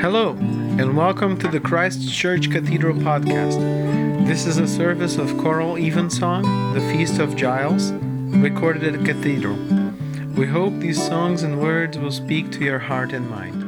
Hello, and welcome to the Christ Church Cathedral podcast. This is a service of choral evensong, the Feast of Giles, recorded at the cathedral. We hope these songs and words will speak to your heart and mind.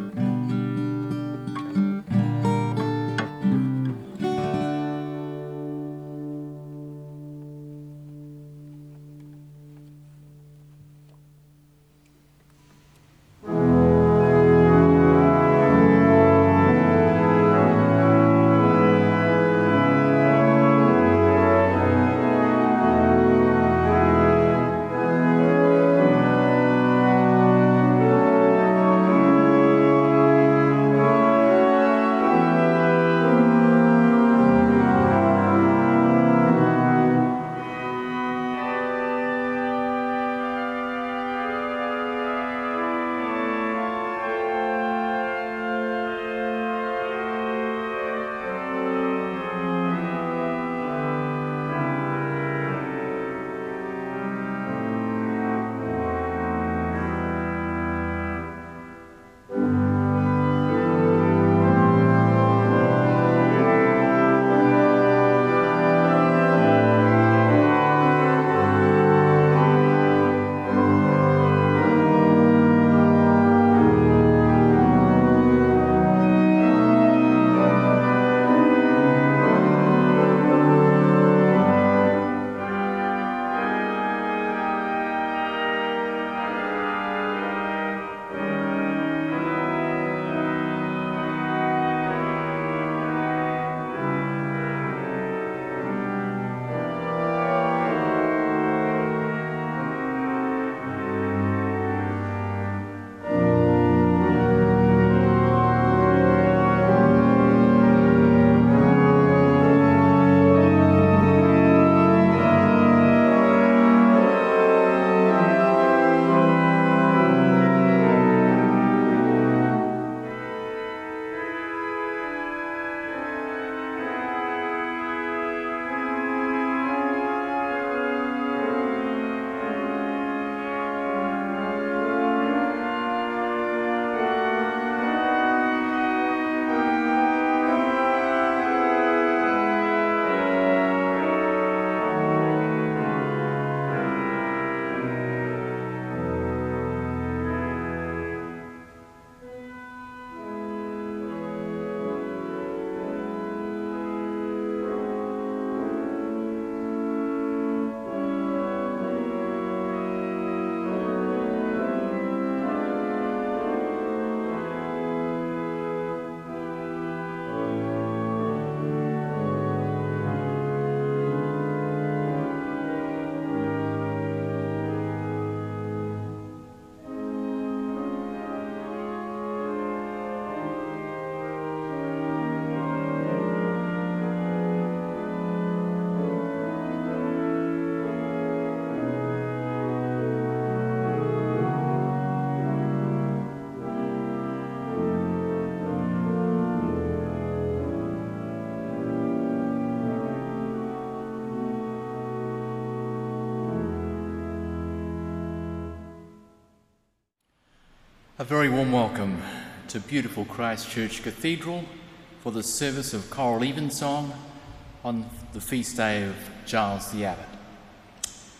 A very warm welcome to beautiful Christchurch Cathedral for the service of choral evensong on the feast day of Giles the Abbot.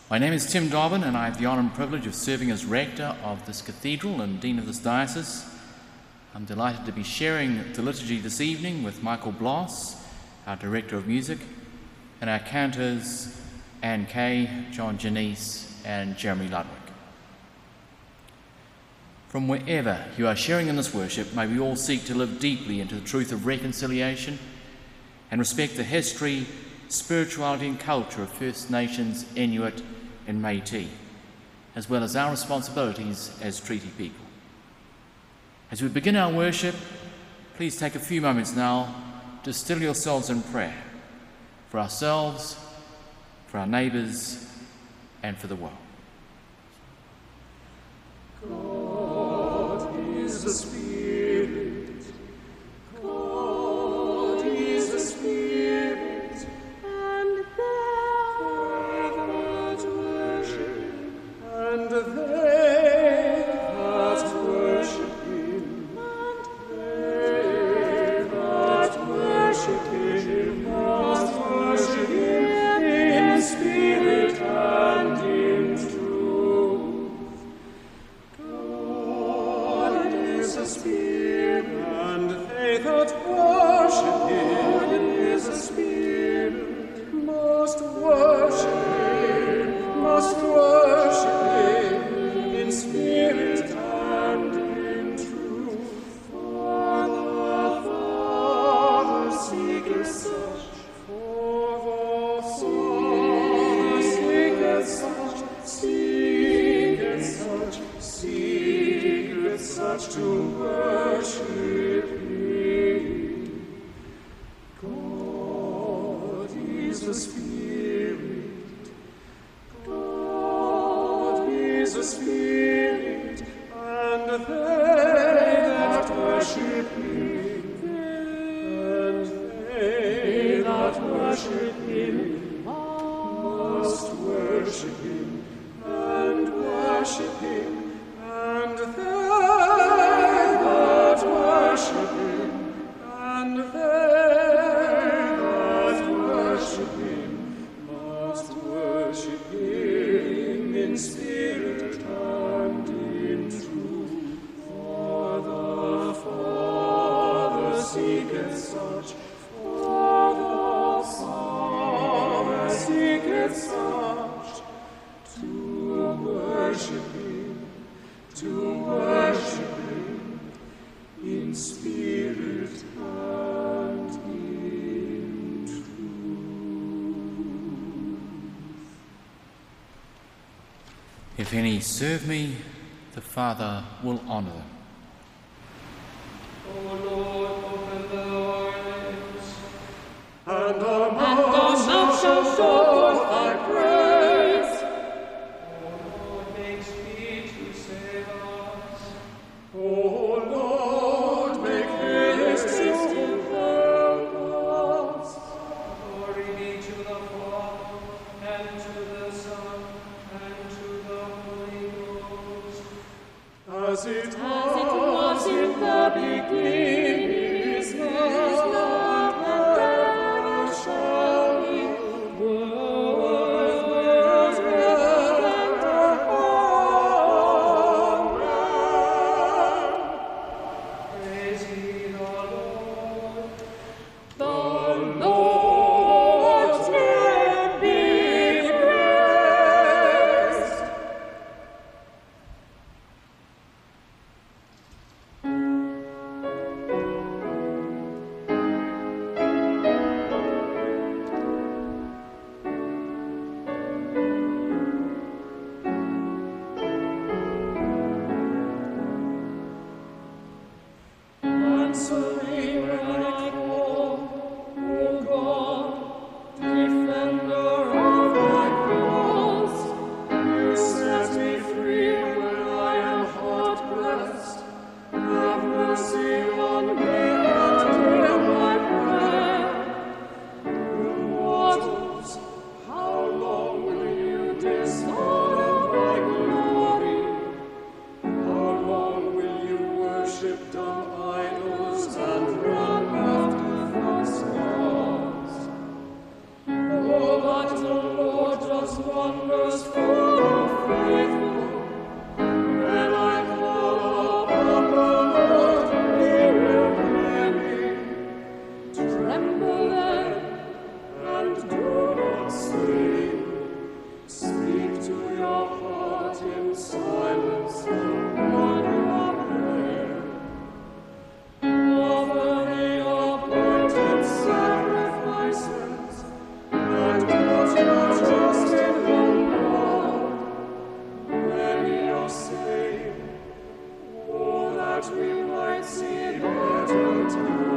My name is Tim Dobbin, and I have the honour and privilege of serving as rector of this cathedral and dean of this diocese. I'm delighted to be sharing the liturgy this evening with Michael Bloss, our director of music, and our cantors Anne Kay, John Janice, and Jeremy Ludwig. From wherever you are sharing in this worship, may we all seek to live deeply into the truth of reconciliation and respect the history, spirituality, and culture of First Nations, Inuit, and Metis, as well as our responsibilities as treaty people. As we begin our worship, please take a few moments now to still yourselves in prayer for ourselves, for our neighbours, and for the world. the Spirit. If any serve me, the Father will honour them. Thank you.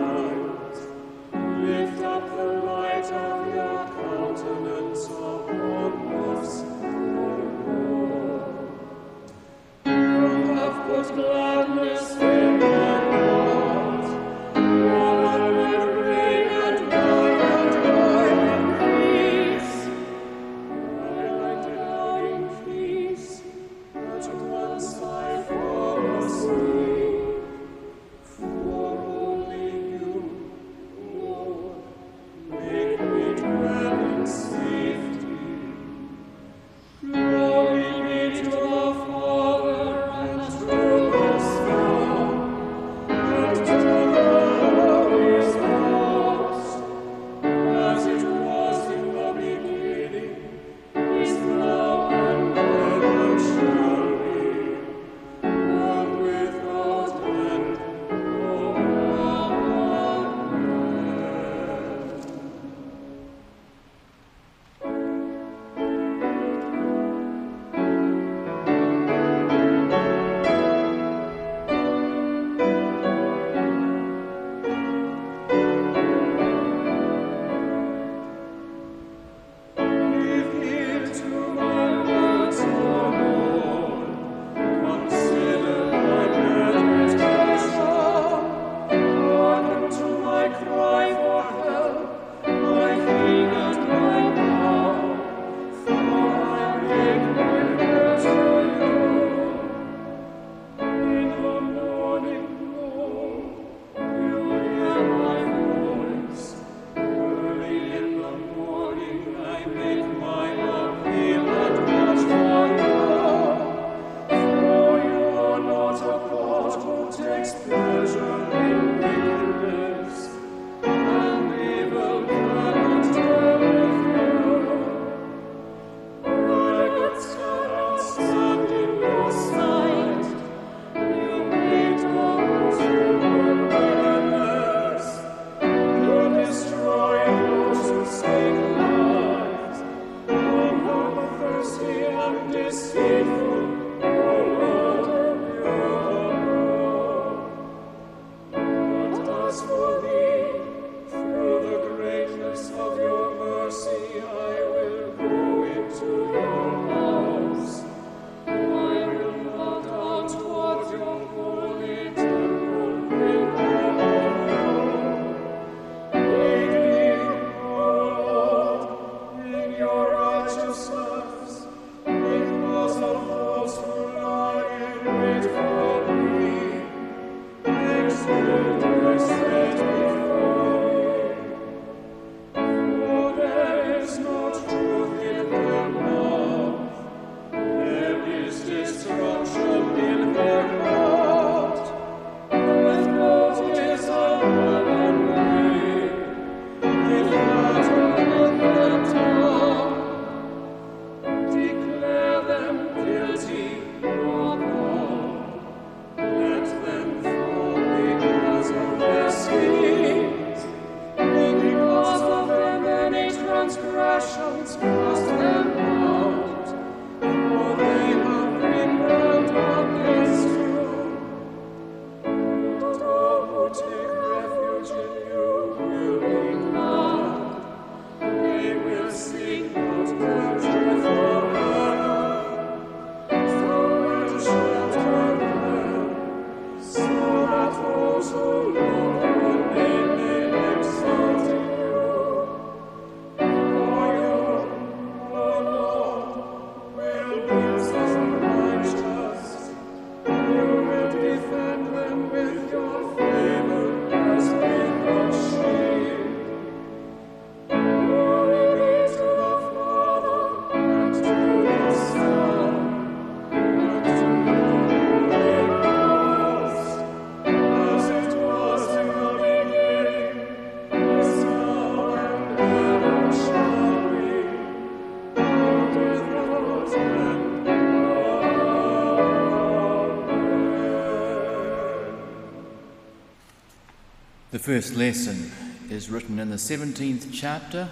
First lesson is written in the 17th chapter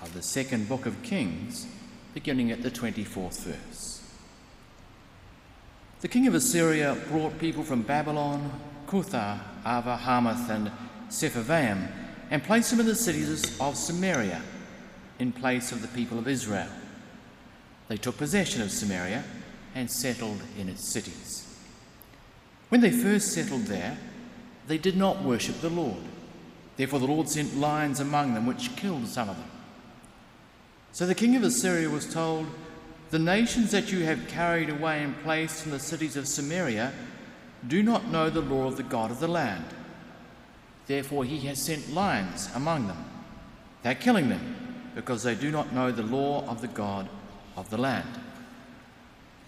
of the second book of Kings, beginning at the 24th verse. The king of Assyria brought people from Babylon, Cuthah, Avva, Hamath, and Sepharvaim, and placed them in the cities of Samaria in place of the people of Israel. They took possession of Samaria and settled in its cities. When they first settled there, they did not worship the Lord. Therefore, the Lord sent lions among them, which killed some of them. So the king of Assyria was told, The nations that you have carried away and placed in the cities of Samaria do not know the law of the God of the land. Therefore, he has sent lions among them. They're killing them because they do not know the law of the God of the land.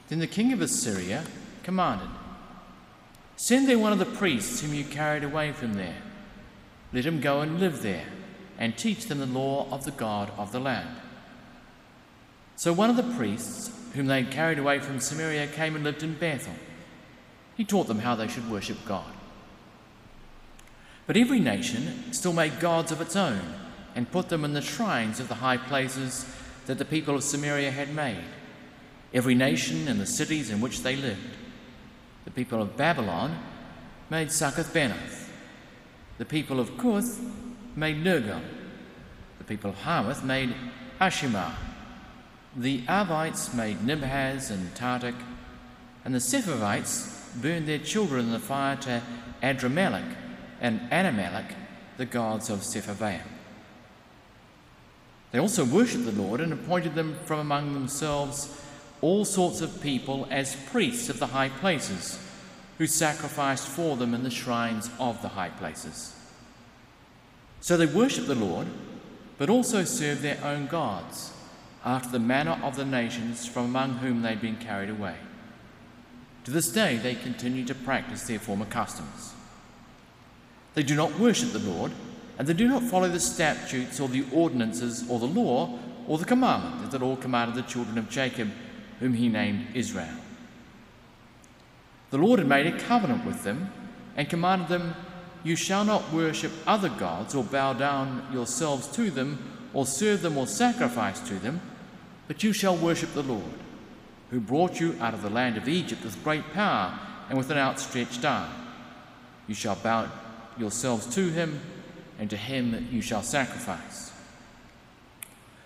Then the king of Assyria commanded, Send there one of the priests whom you carried away from there. Let him go and live there, and teach them the law of the God of the land. So one of the priests whom they had carried away from Samaria came and lived in Bethel. He taught them how they should worship God. But every nation still made gods of its own and put them in the shrines of the high places that the people of Samaria had made, every nation in the cities in which they lived. The people of Babylon made Succoth Benoth. The people of Cuth made Nergal. The people of Hamath made Ashima. The Avites made Nibhaz and Tartak. And the Sepharvites burned their children in the fire to Adrammelech and Anammelech, the gods of Sepharvaim. They also worshipped the Lord and appointed them from among themselves all sorts of people as priests of the high places, who sacrificed for them in the shrines of the high places. So they worshipped the Lord, but also served their own gods, after the manner of the nations from among whom they'd been carried away. To this day, they continue to practice their former customs. They do not worship the Lord, and they do not follow the statutes or the ordinances or the law or the commandment that the Lord commanded the children of Jacob, whom he named Israel. The Lord had made a covenant with them and commanded them, You shall not worship other gods or bow down yourselves to them or serve them or sacrifice to them, but you shall worship the Lord, who brought you out of the land of Egypt with great power and with an outstretched arm. You shall bow yourselves to him, and to him you shall sacrifice.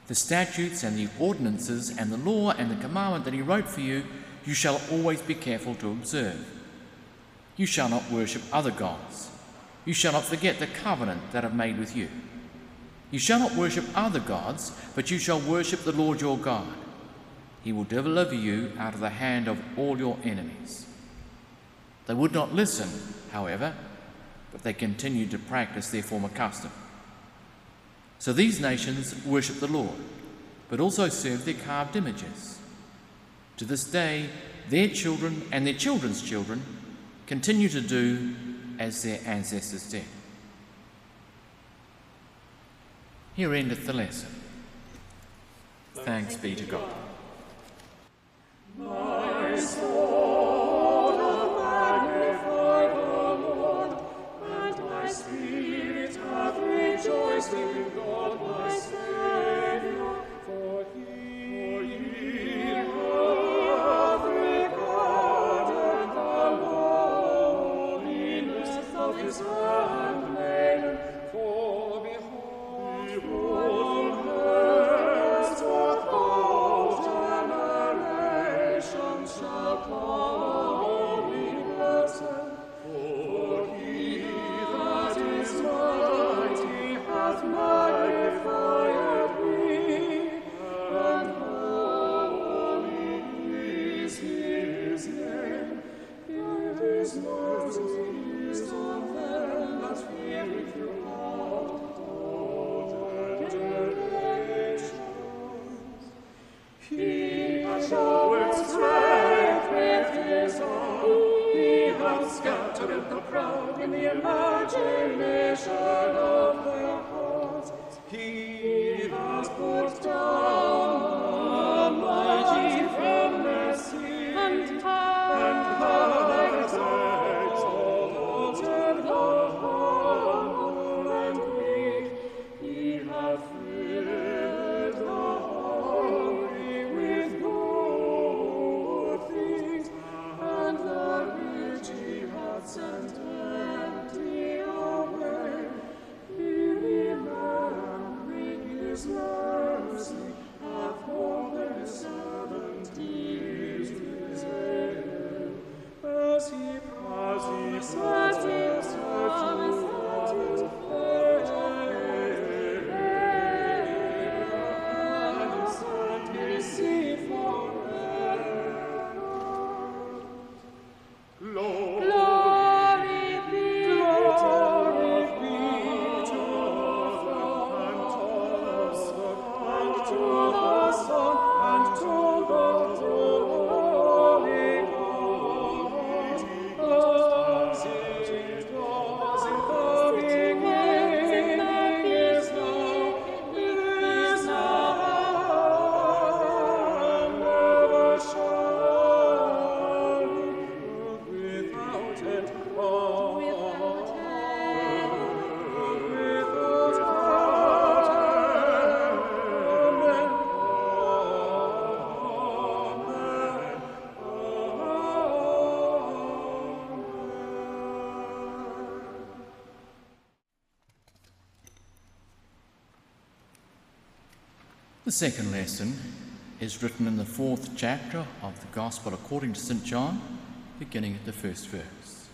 The statutes and the ordinances and the law and the commandment that he wrote for you, you shall always be careful to observe. You shall not worship other gods. You shall not forget the covenant that I've made with you. You shall not worship other gods, but you shall worship the Lord your God. He will deliver you out of the hand of all your enemies. They would not listen, however, but they continued to practice their former custom. So these nations worship the Lord, but also serve their carved images. To this day, their children and their children's children continue to do as their ancestors did. Here endeth the lesson. Thanks be to God. Scattered the proud in the imagination of their hearts. He has put down The second lesson is written in the fourth chapter of the Gospel according to St. John, beginning at the first verse.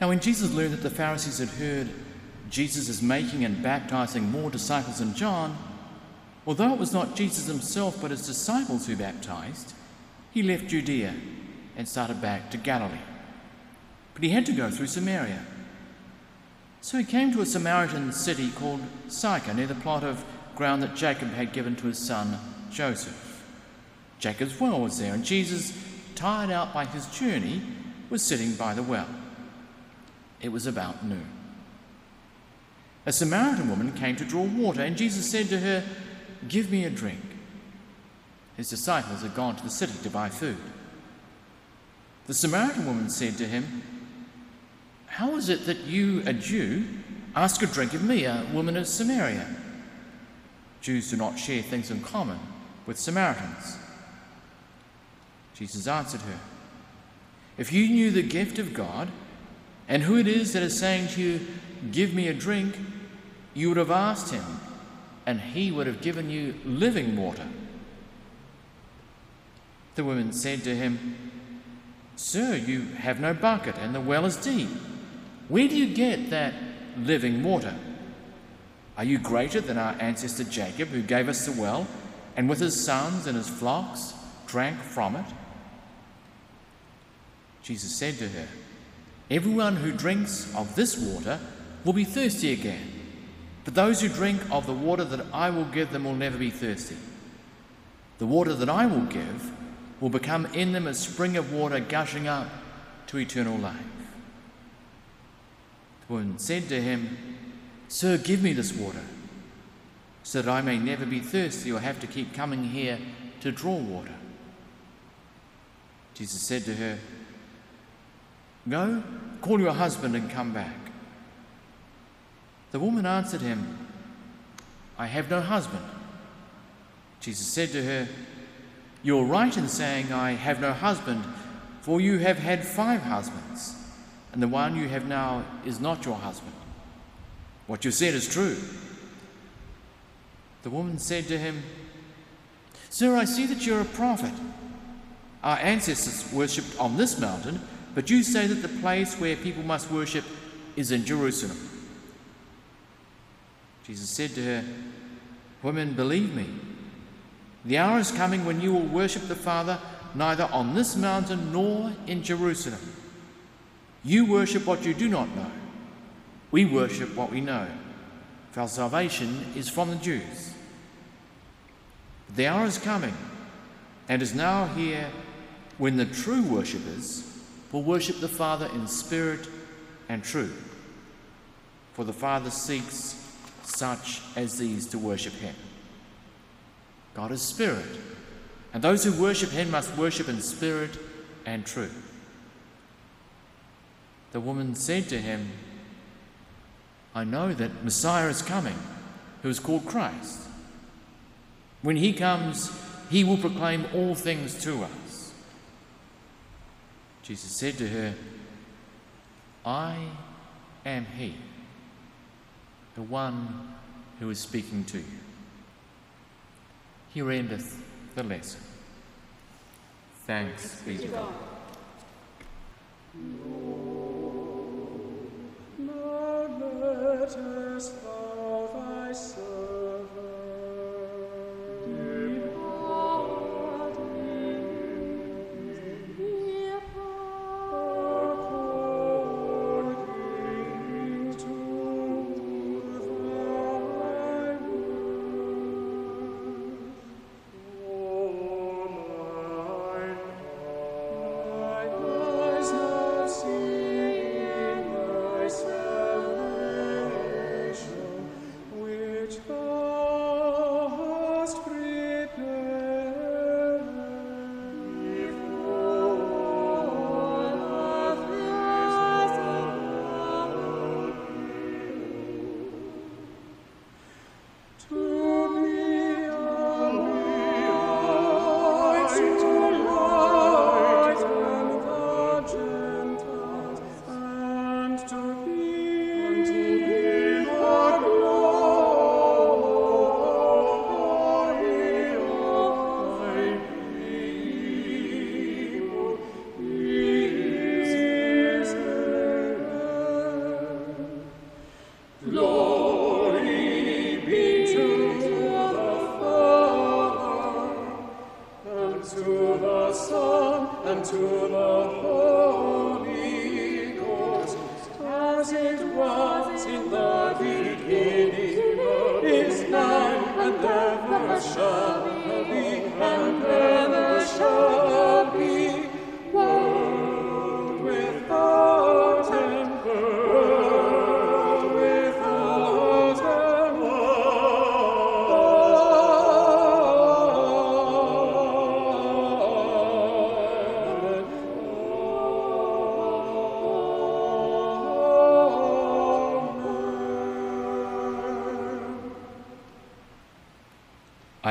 Now, when Jesus learned that the Pharisees had heard Jesus is making and baptizing more disciples than John, although it was not Jesus himself but his disciples who baptized, he left Judea and started back to Galilee. But he had to go through Samaria. So he came to a Samaritan city called Sychar near the plot of ground that Jacob had given to his son Joseph. Jacob's well was there, and Jesus, tired out by his journey, was sitting by the well. It was about noon. A Samaritan woman came to draw water, and Jesus said to her, Give me a drink. His disciples had gone to the city to buy food. The Samaritan woman said to him, How is it that you, a Jew, ask a drink of me, a woman of Samaria? Jews do not share things in common with Samaritans. Jesus answered her, If you knew the gift of God and who it is that is saying to you, Give me a drink, you would have asked him, and he would have given you living water. The woman said to him, Sir, you have no bucket, and the well is deep. Where do you get that living water? Are you greater than our ancestor Jacob, who gave us the well, and with his sons and his flocks drank from it? Jesus said to her, Everyone who drinks of this water will be thirsty again, but those who drink of the water that I will give them will never be thirsty. The water that I will give will become in them a spring of water gushing up to eternal life. The woman said to him, Sir, give me this water, so that I may never be thirsty or have to keep coming here to draw water. Jesus said to her, Go, call your husband and come back. The woman answered him, I have no husband. Jesus said to her, You're right in saying, I have no husband, for you have had five husbands, and the one you have now is not your husband. What you said is true. The woman said to him, Sir, I see that you're a prophet. Our ancestors worshipped on this mountain, but you say that the place where people must worship is in Jerusalem. Jesus said to her, Women, believe me, the hour is coming when you will worship the Father neither on this mountain nor in Jerusalem. You worship what you do not know. We worship what we know, for our salvation is from the Jews. The hour is coming and is now here when the true worshippers will worship the Father in spirit and truth. For the Father seeks such as these to worship Him. God is spirit, and those who worship Him must worship in spirit and truth. The woman said to him, I know that Messiah is coming, who is called Christ. When he comes, he will proclaim all things to us. Jesus said to her, I am he, the one who is speaking to you. Here endeth the lesson. Thanks be to God. Comfortest thou thy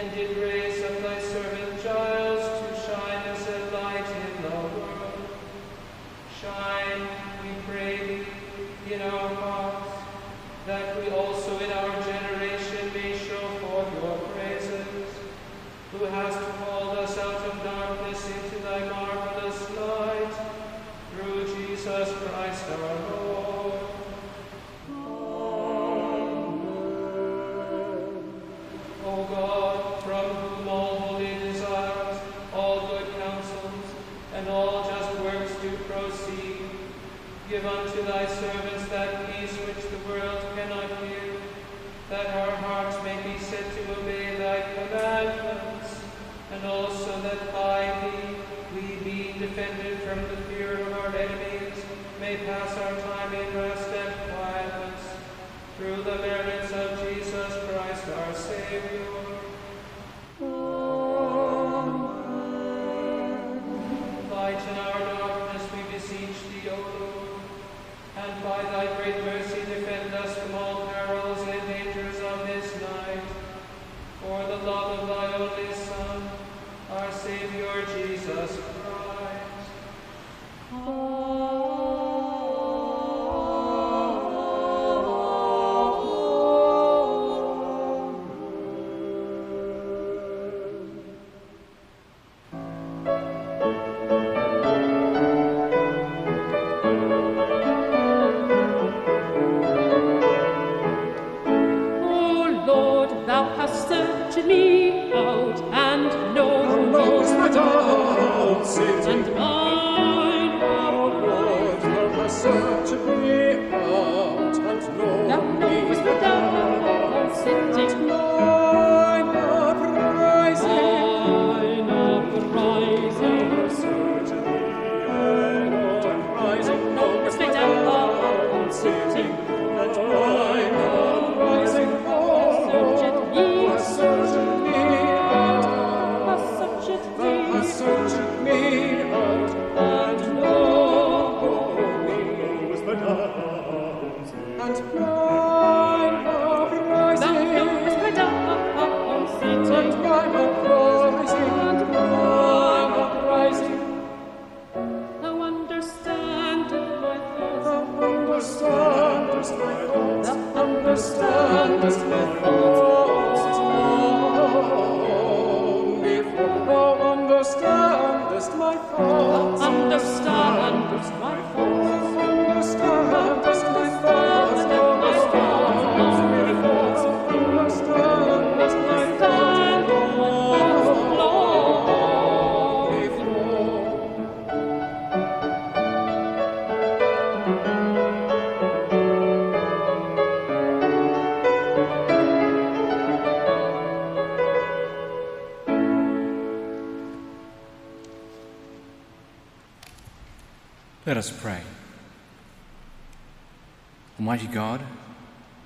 And did raise that our hearts may be set to obey thy commandments, and also that by thee we, being defended from the fear of our enemies, may pass our time in rest and quietness, through the merits of Jesus Christ our Savior. Amen. Lighten our darkness, we beseech thee, O Lord, and by thy great mercy defend us from all for the love of thy only Son, our Savior Jesus Christ.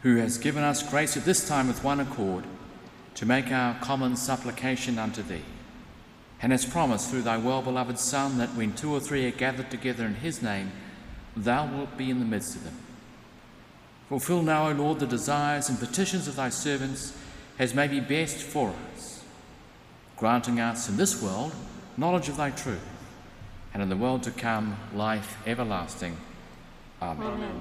Who has given us grace at this time with one accord to make our common supplication unto thee, and has promised through thy well beloved Son that when two or three are gathered together in his name, thou wilt be in the midst of them. Fulfill now, O Lord, the desires and petitions of thy servants as may be best for us, granting us in this world knowledge of thy truth, and in the world to come life everlasting. Amen.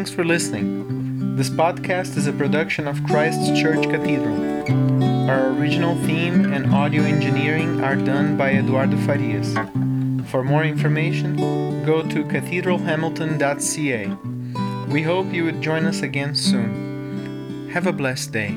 Thanks for listening. This podcast is a production of Christ Church Cathedral. Our original theme and audio engineering are done by Eduardo Farias. For more information, go to cathedralhamilton.ca. We hope you would join us again soon. Have a blessed day.